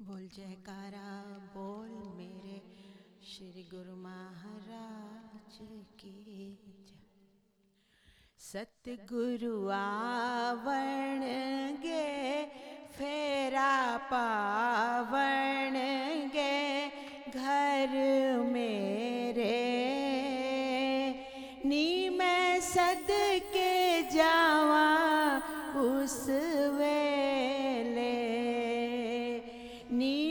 बोल जयकारा, बोल मेरे श्री गुरु महाराज की सतगुरु आवण गे फेरा पावण गे घर मेरे। नी मैं सद के जावा, उस need